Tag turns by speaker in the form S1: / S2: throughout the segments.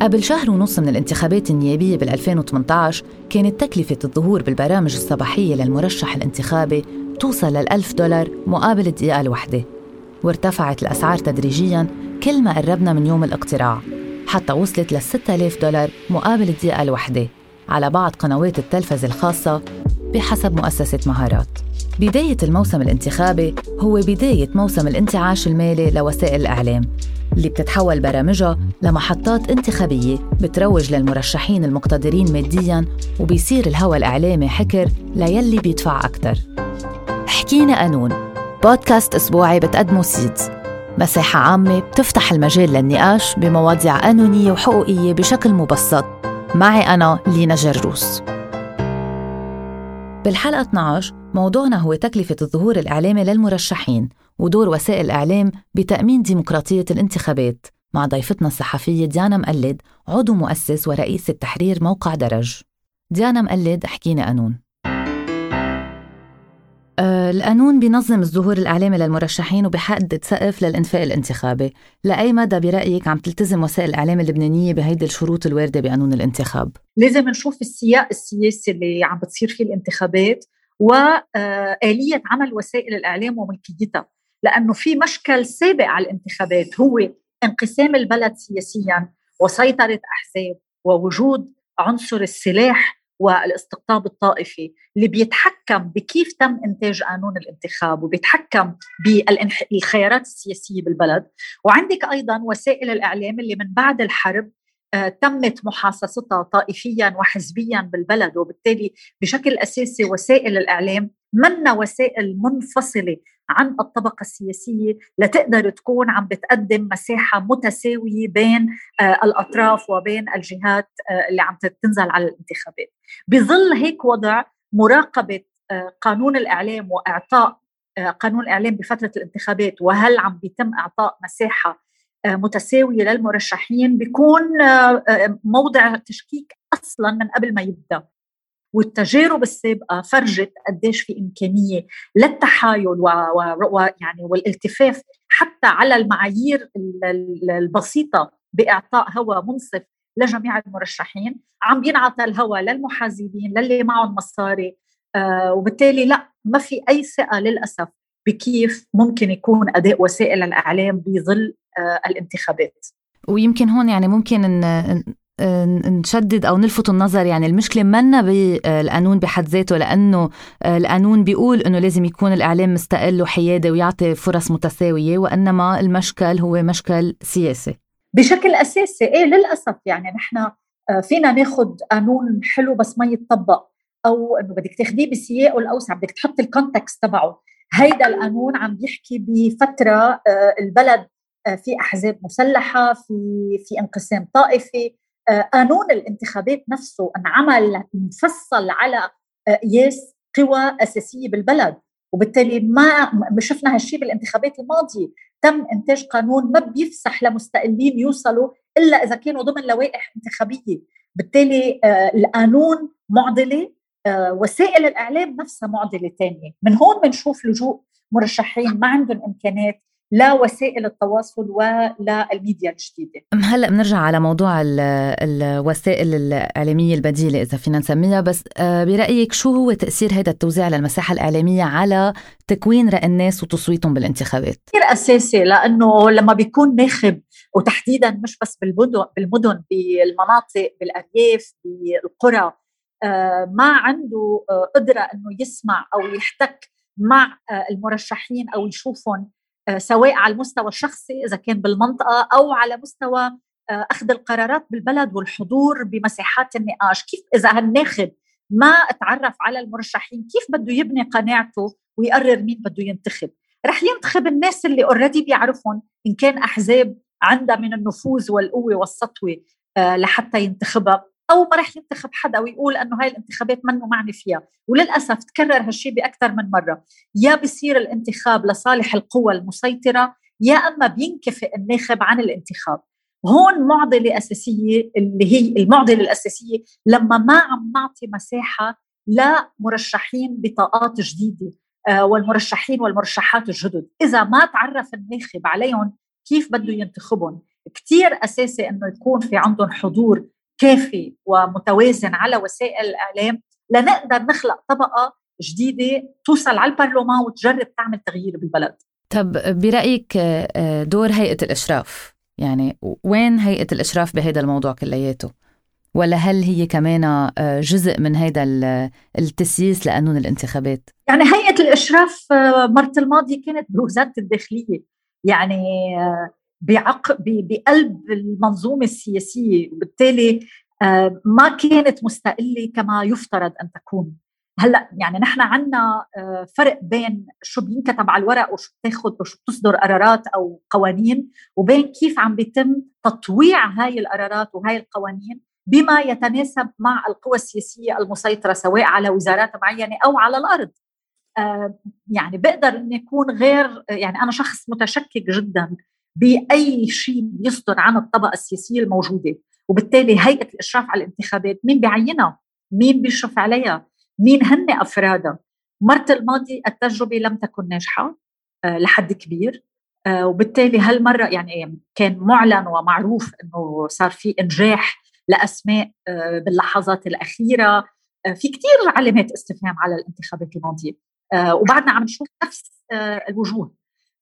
S1: قبل شهر ونص من الانتخابات النيابية بال 2018 كانت تكلفة الظهور بالبرامج الصباحية للمرشح الانتخابي توصل للألف دولار مقابل الدقيقة الوحدة وارتفعت الأسعار تدريجياً كل ما قربنا من يوم الاقتراع حتى وصلت لل 6000 دولار مقابل الدقيقة الوحدة على بعض قنوات التلفزة الخاصة بحسب مؤسسة مهارات. بداية الموسم الانتخابي هو بداية موسم الانتعاش المالي لوسائل الإعلام اللي بتتحول برامجها لمحطات انتخابية بتروج للمرشحين المقتدرين مادياً وبيصير الهوى الإعلامي حكر ليلي بيدفع أكتر. حكينا قانون. بودكاست أسبوعي بتقدمه سيدز. مساحة عامة بتفتح المجال للنقاش بمواضيع قانونية وحقوقية بشكل مبسط. معي أنا لينا جروس. بالحلقة 12 موضوعنا هو تكلفة الظهور الإعلامي للمرشحين ودور وسائل الإعلام بتأمين ديمقراطية الانتخابات مع ضيفتنا الصحفية ديانا مقلد عضو مؤسس ورئيس التحرير موقع درج. ديانا مقلد احكينا قانون آه، القانون بينظم الظهور الإعلامي للمرشحين وبحدد سقف للإنفاق الانتخابي. لأي مدى برأيك عم تلتزم وسائل الإعلام اللبنانية بهيدي الشروط الواردة بقانون الانتخاب؟
S2: لازم نشوف السياق السياسي اللي عم بتصير فيه الانتخابات. وآلية عمل وسائل الإعلام وملكيتها. لأنه في مشكل سابق على الانتخابات هو انقسام البلد سياسيا وسيطرة أحزاب ووجود عنصر السلاح والاستقطاب الطائفي اللي بيتحكم بكيف تم إنتاج قانون الانتخاب وبيتحكم بالخيارات السياسية بالبلد. وعندك أيضا وسائل الإعلام اللي من بعد الحرب آه، تمت محاصصتها طائفيا وحزبيا بالبلد وبالتالي بشكل أساسي وسائل الإعلام منا وسائل منفصلة عن الطبقة السياسية لتقدر تكون عم بتقدم مساحة متساوية بين آه، الأطراف وبين الجهات آه، اللي عم تنزل على الانتخابات. بظل هيك وضع مراقبة قانون الإعلام وإعطاء قانون الإعلام بفترة الانتخابات وهل عم بيتم إعطاء مساحة متساوية للمرشحين بيكون آه، آه، موضع تشكيك أصلا من قبل ما يبدأ. والتجارب السابقة فرجت قديش في إمكانية للتحايل ويعني والالتفاف حتى على المعايير البسيطة بإعطاء هوى منصف لجميع المرشحين. عم بينعطى الهوى للمحازبين للي معهم مصاري آه وبالتالي لا ما في أي ثقة للأسف. بكيف ممكن يكون أداء وسائل الإعلام بظل آه، الانتخابات.
S1: ويمكن هون يعني ممكن ان نشدد أو نلفت النظر يعني المشكلة منا بالقانون بحد ذاته لأنه القانون بيقول إنه لازم يكون الإعلام مستقل وحيادي ويعطي فرص متساوية وإنما المشكل هو مشكل سياسي.
S2: بشكل أساسي إيه للأسف يعني نحن آه، فينا ناخذ قانون حلو بس ما يتطبق أو إنه بدك تاخذيه بسياقه الأوسع بدك تحط الكونتكست تبعه. هيدا القانون عم بيحكي بفترة آه، البلد آه، في أحزاب مسلحة في في انقسام طائفي. آه، قانون الانتخابات نفسه انعمل مفصل على قياس قوى أساسية بالبلد. وبالتالي ما شفنا هالشيء بالانتخابات الماضية. تم إنتاج قانون ما بيفسح لمستقلين يوصلوا إلا إذا كانوا ضمن لوائح انتخابية. بالتالي القانون معضلة وسائل الإعلام نفسها معضلة ثانية من هون بنشوف لجوء مرشحين ما عندهم امكانات لا وسائل التواصل ولا الميديا الجديدة
S1: هلا بنرجع على موضوع الوسائل الإعلامية البديلة إذا فينا نسميها بس آه، برأيك شو هو تأثير هذا التوزيع على المساحة الإعلامية على تكوين رأي الناس وتصويتهم بالانتخابات؟
S2: كثير أساسي لأنه لما بيكون ناخب وتحديدا مش بس بالمدن بالمدن بالمناطق بالأرياف بالقرى آه، ما عنده آه، قدرة إنه يسمع أو يحتك مع آه، المرشحين أو يشوفهم سواء على المستوى الشخصي إذا كان بالمنطقة أو على مستوى أخذ القرارات بالبلد والحضور بمساحات النقاش، كيف إذا هالناخب ما تعرف على المرشحين كيف بده يبني قناعته ويقرر مين بده ينتخب؟ رح ينتخب الناس اللي اوريدي بيعرفهم إن كان أحزاب عندها من النفوذ والقوة والسطوة لحتى ينتخبها أو ما رح ينتخب حدا ويقول إنه هاي الانتخابات منه معني فيها وللأسف تكرر هالشيء بأكثر من مرة. يا بصير الانتخاب لصالح القوى المسيطرة يا أما بينكفئ الناخب عن الانتخاب. هون معضلة أساسية اللي هي المعضلة الأساسية لما ما عم نعطي مساحة لمرشحين بطاقات جديدة آه، والمرشحين والمرشحات الجدد. إذا ما تعرف الناخب عليهم كيف بده ينتخبهم؟ كثير أساسي إنه يكون في عندهم حضور كافي ومتوازن على وسائل الاعلام لنقدر نخلق طبقة جديدة توصل على البرلمان وتجرب تعمل تغيير بالبلد
S1: طب برأيك آه، دور هيئة الإشراف يعني وين هيئة الإشراف بهذا الموضوع كلياته ولا هل هي كمان آه، جزء من هذا التسييس لقانون الانتخابات؟
S2: يعني هيئة الإشراف آه، مرت الماضية كانت بوزارة الداخلية يعني بعق بقلب المنظومة السياسية وبالتالي ما كانت مستقلة كما يفترض أن تكون. هلأ يعني نحن عندنا آه، فرق بين شو بينكتب على الورق وشو بتاخذ وشو بتصدر قرارات أو قوانين وبين كيف عم بيتم تطويع هاي القرارات وهاي القوانين بما يتناسب مع القوى السياسية المسيطرة سواء على وزارات معينة أو على الأرض. آه، يعني بقدر إني أكون غير يعني أنا شخص متشكك جدا بأي شيء بيصدر عن الطبقة السياسية الموجودة. وبالتالي هيئة الإشراف على الانتخابات مين بيعينها؟ مين بيشرف عليها؟ مين هن أفرادها؟ مرت الماضي التجربة لم تكن ناجحة آه، لحد كبير آه، وبالتالي هالمرة يعني كان معلن ومعروف إنه صار في إنجاح لأسماء آه، باللحظات الأخيرة. في كثير علامات استفهام على الانتخابات الماضية. وبعدنا عم نشوف نفس الوجوه.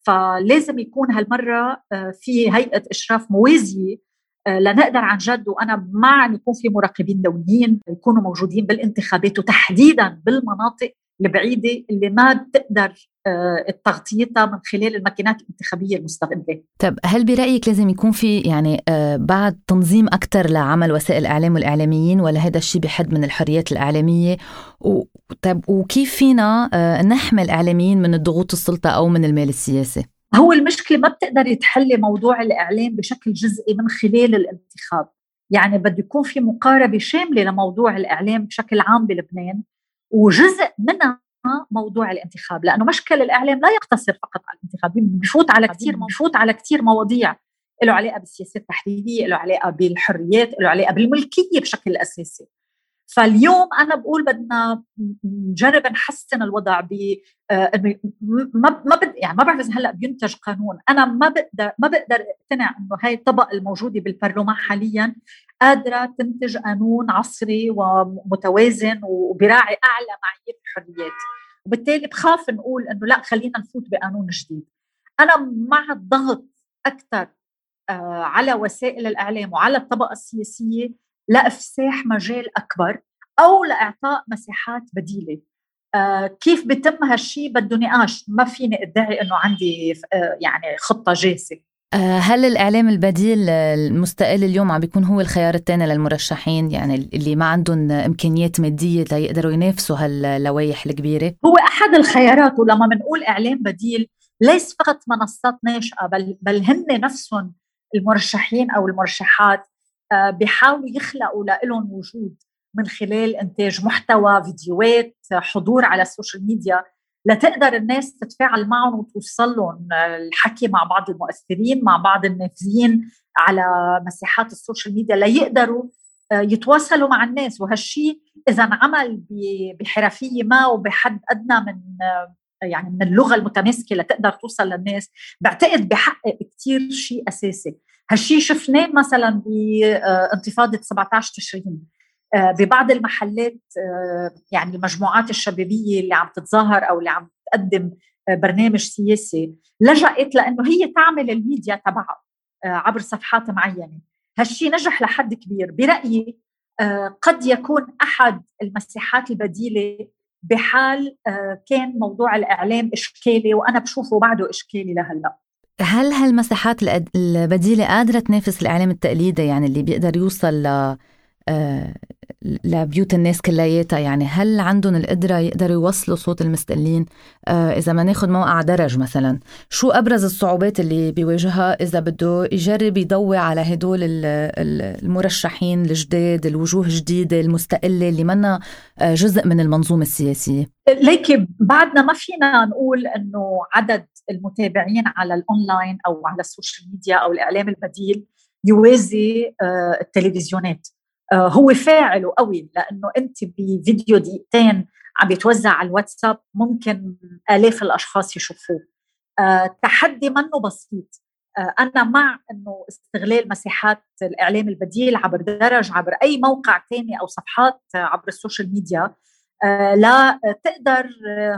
S2: فلازم يكون هالمرة في هيئة إشراف موازية آه، لنقدر عن جد وأنا مع إن يكون في مراقبين دوليين يكونوا موجودين بالانتخابات وتحديدا بالمناطق البعيدة اللي ما بتقدر آه، تغطيتها من خلال الماكينات الانتخابية المستغله.
S1: طب هل برأيك لازم يكون في يعني آه، بعد تنظيم أكثر لعمل وسائل الإعلام والإعلاميين ولا هذا الشيء بحد من الحريات الإعلامية؟ طب وكيف فينا نحمي الإعلاميين من الضغوط السلطة أو من المال السياسي؟
S2: هو المشكلة ما بتقدري تحلي موضوع الإعلام بشكل جزئي من خلال الانتخاب يعني بده يكون في مقاربة شاملة لموضوع الإعلام بشكل عام بلبنان وجزء منها موضوع الانتخاب لأنه مشكل الإعلام لا يقتصر فقط على الانتخاب بفوت على كثير بفوت على كثير مواضيع له علاقة بالسياسات التحليلية له علاقة بالحريات له علاقة بالملكية بشكل أساسي. فاليوم أنا بقول بدنا نجرب نحسن الوضع ب آه، ما ما بد يعني ما بعرف إذا هلأ بينتج قانون. أنا ما بقدر ما بقدر أقتنع إنه هاي الطبقة الموجودة بالبرلمان حاليا قادرة تنتج قانون عصري ومتوازن وبراعي أعلى معايير الحريات. وبالتالي بخاف نقول إنه لأ خلينا نفوت بقانون جديد. أنا مع الضغط أكثر آه، على وسائل الإعلام وعلى الطبقة السياسية لإفساح مجال أكبر أو لإعطاء مساحات بديلة. آه كيف بتم هالشيء بده نقاش ما فيني أدعي إنه عندي آه يعني خطة جاهزة.
S1: آه، هل الإعلام البديل المستقل اليوم عم بيكون هو الخيار الثاني للمرشحين؟ يعني اللي ما عندهم إمكانيات مادية ليقدروا ينافسوا هاللوائح الكبيرة؟
S2: هو أحد الخيارات ولما بنقول إعلام بديل ليس فقط منصات ناشئة بل, بل هن نفسهم المرشحين أو المرشحات. بيحاولوا يخلقوا لهم وجود من خلال إنتاج محتوى فيديوهات حضور على ال social media. لتقدر الناس تتفاعل معهم وتوصل لهم الحكي مع بعض المؤثرين مع بعض النافذين على مساحات ال social media. ليقدروا آه، يتواصلوا مع الناس. وهالشيء إذا انعمل بحرفية ما وبحد أدنى من آه، يعني من اللغة المتماسكة لتقدر توصل للناس. بعتقد بحقق كثير شيء أساسي. هالشيء شفناه مثلا بانتفاضه 17 تشرين آه، ببعض المحلات آه، يعني المجموعات الشبابية اللي عم تتظاهر أو اللي عم تقدم آه، برنامج سياسي لجأت لأنه هي تعمل الميديا تبعها عبر صفحات معينة. هالشيء نجح لحد كبير. برأيي قد يكون أحد المساحات البديلة بحال كان موضوع الإعلام إشكالي وأنا بشوفه بعده إشكالي لهلأ.
S1: هل هالمساحات البديلة قادرة تنافس الإعلام التقليدي؟ يعني اللي بيقدر يوصل لبيوت الناس كلياتها. يعني هل عندهم القدرة يقدروا يوصلوا صوت المستقلين؟ آه، إذا ما ناخد موقع درج مثلا شو أبرز الصعوبات اللي بيواجهها إذا بده يجرب يضوي على هدول المرشحين الجداد الوجوه الجديدة المستقلة اللي منا آه، جزء من المنظومة السياسية؟
S2: ليكي بعدنا ما فينا نقول إنه عدد المتابعين على الأونلاين أو على ال social media أو الإعلام البديل يوازي التلفزيونات. آه، هو فاعل قوي لأنه أنت بفيديو دقيقتين عم بيتوزع على الواتساب ممكن آلاف الأشخاص يشوفوه. أه تحدي منه بسيط. أنا مع إنه استغلال مساحات الإعلام البديل عبر درج عبر أي موقع ثاني أو صفحات عبر ال social media. لا تقدر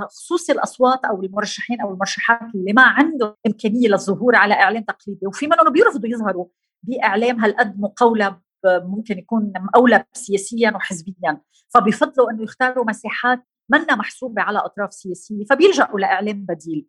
S2: خصوصي الأصوات أو المرشحين أو المرشحات اللي ما عندهم إمكانية للظهور على إعلام تقليدي. وفي منهم بيرفضوا يظهروا بإعلام هالقد مقولب ممكن يكون مقولب سياسيا وحزبيا. فبيفضلوا أنه يختاروا مساحات منا محسوبة على أطراف سياسية فبيلجأوا لإعلام بديل.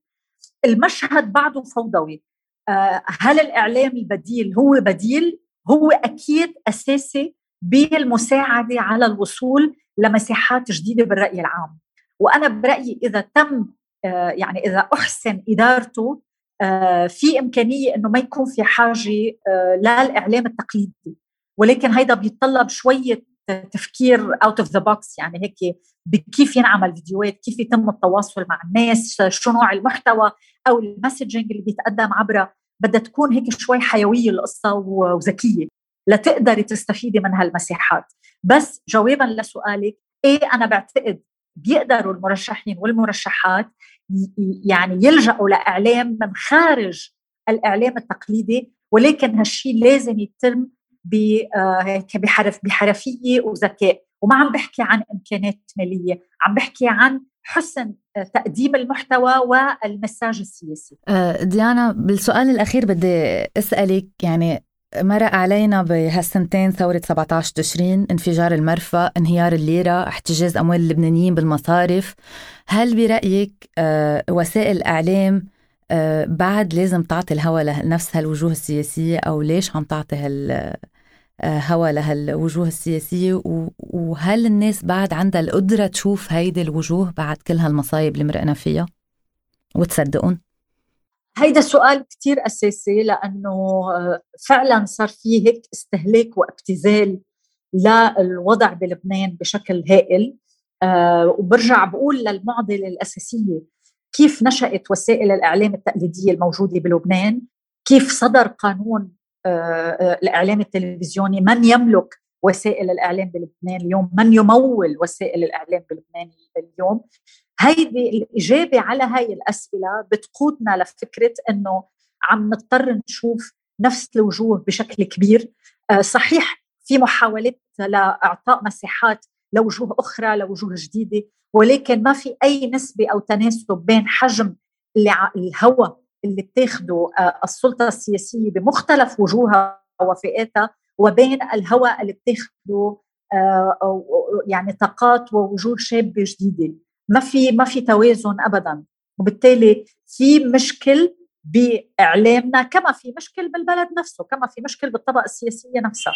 S2: المشهد بعده فوضوي. آه، هل الإعلام البديل هو بديل؟ هو أكيد أساسي بالمساعدة على الوصول لمساحات جديدة بالرأي العام. وأنا برأيي إذا تم آه، يعني إذا أحسن إدارته آه، في إمكانية إنه ما يكون في حاجة للاعلام التقليدي. ولكن هيدا بيتطلب شوية تفكير out of the box يعني هيك بكيف ينعمل فيديوهات كيف يتم التواصل مع الناس شو نوع المحتوى أو ال messaging اللي بيتقدم عبرها بدها تكون هيك شوي حيوية القصة وذكية لتقدري تستفيدي من هالمساحات. بس جوابا لسؤالك إيه أنا بعتقد بيقدروا المرشحين والمرشحات يعني يلجأوا لإعلام من خارج الإعلام التقليدي ولكن هالشيء لازم يتم آه، بحرف بحرفية وذكاء. وما عم بحكي عن امكانات مالية عم بحكي عن حسن آه، تقديم المحتوى والمساج السياسي.
S1: آه، ديانا بالسؤال الأخير بدي أسألك يعني مرق علينا بهالسنتين ثورة 17 تشرين انفجار المرفأ انهيار الليرة احتجاز أموال اللبنانيين بالمصارف. هل برأيك وسائل الإعلام بعد لازم تعطي الهوى لنفس هالوجوه السياسية أو ليش عم تعطي هال هوى لهالوجوه السياسية؟ وهل الناس بعد عندها القدرة تشوف هيدي الوجوه بعد كل هالمصايب اللي مرقنا فيها؟ وتصدقون؟
S2: هيدا سؤال كتير أساسي لأنه آه، فعلا صار فيه هيك استهلاك وابتذال للوضع بلبنان بشكل هائل. وبرجع بقول للمعضلة الأساسية. كيف نشأت وسائل الإعلام التقليدية الموجودة بلبنان؟ كيف صدر قانون آه، آه، الإعلام التلفزيوني؟ من يملك وسائل الإعلام بلبنان اليوم؟ من يمول وسائل الإعلام بلبنان اليوم؟ هيدي الإجابة على هاي الأسئلة بتقودنا لفكرة إنه عم نضطر نشوف نفس الوجوه بشكل كبير. آه، صحيح في محاولات لإعطاء مساحات لوجوه أخرى لوجوه جديدة ولكن ما في أي نسبة أو تناسب بين حجم الهوى اللي بتاخده آه، السلطة السياسية بمختلف وجوهها وفئاتها وبين الهوى اللي بتاخده آه، يعني طاقات ووجوه شابه جديدة. ما في ما في توازن ابدا. وبالتالي في مشكل بإعلامنا كما في مشكل بالبلد نفسه كما في مشكل بالطبقة السياسية نفسها.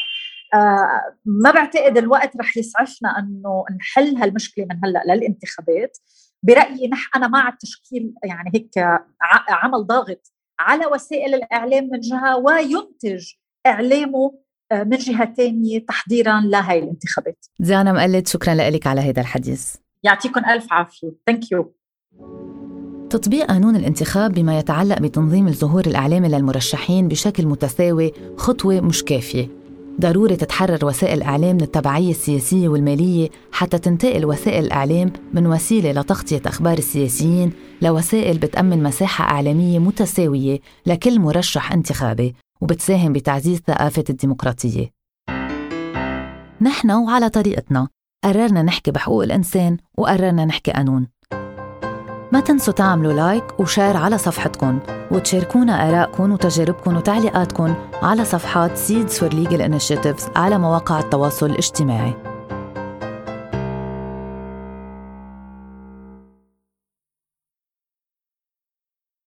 S2: آه ما بعتقد الوقت رح يسعفنا إنه نحل هالمشكلة من هلأ للانتخابات برأيي نح أنا مع التشكيل يعني هيك عمل ضاغط على وسائل الإعلام من جهة وينتج إعلامه آه، من جهة ثانية تحضيرا لهي الانتخابات.
S1: ديانا مقلد شكرا لك على هذا الحديث.
S2: يعطيكم ألف عافية، ثانك يو.
S1: تطبيق قانون الانتخاب بما يتعلق بتنظيم الظهور الإعلامي للمرشحين بشكل متساوي خطوة مش كافية. ضروري تتحرر وسائل الإعلام من التبعية السياسية والمالية حتى تنتقل وسائل الإعلام من وسيلة لتغطية أخبار السياسيين لوسائل بتأمن مساحة إعلامية متساوية لكل مرشح انتخابي وبتساهم بتعزيز ثقافة الديمقراطية. نحن وعلى طريقتنا قررنا نحكي بحقوق الإنسان وقررنا نحكي قانون. ما تنسوا تعملوا like و share على صفحتكم وتشاركونا آرائكم وتجاربكم وتعليقاتكم على صفحات Seeds for Legal Initiatives على مواقع التواصل الاجتماعي.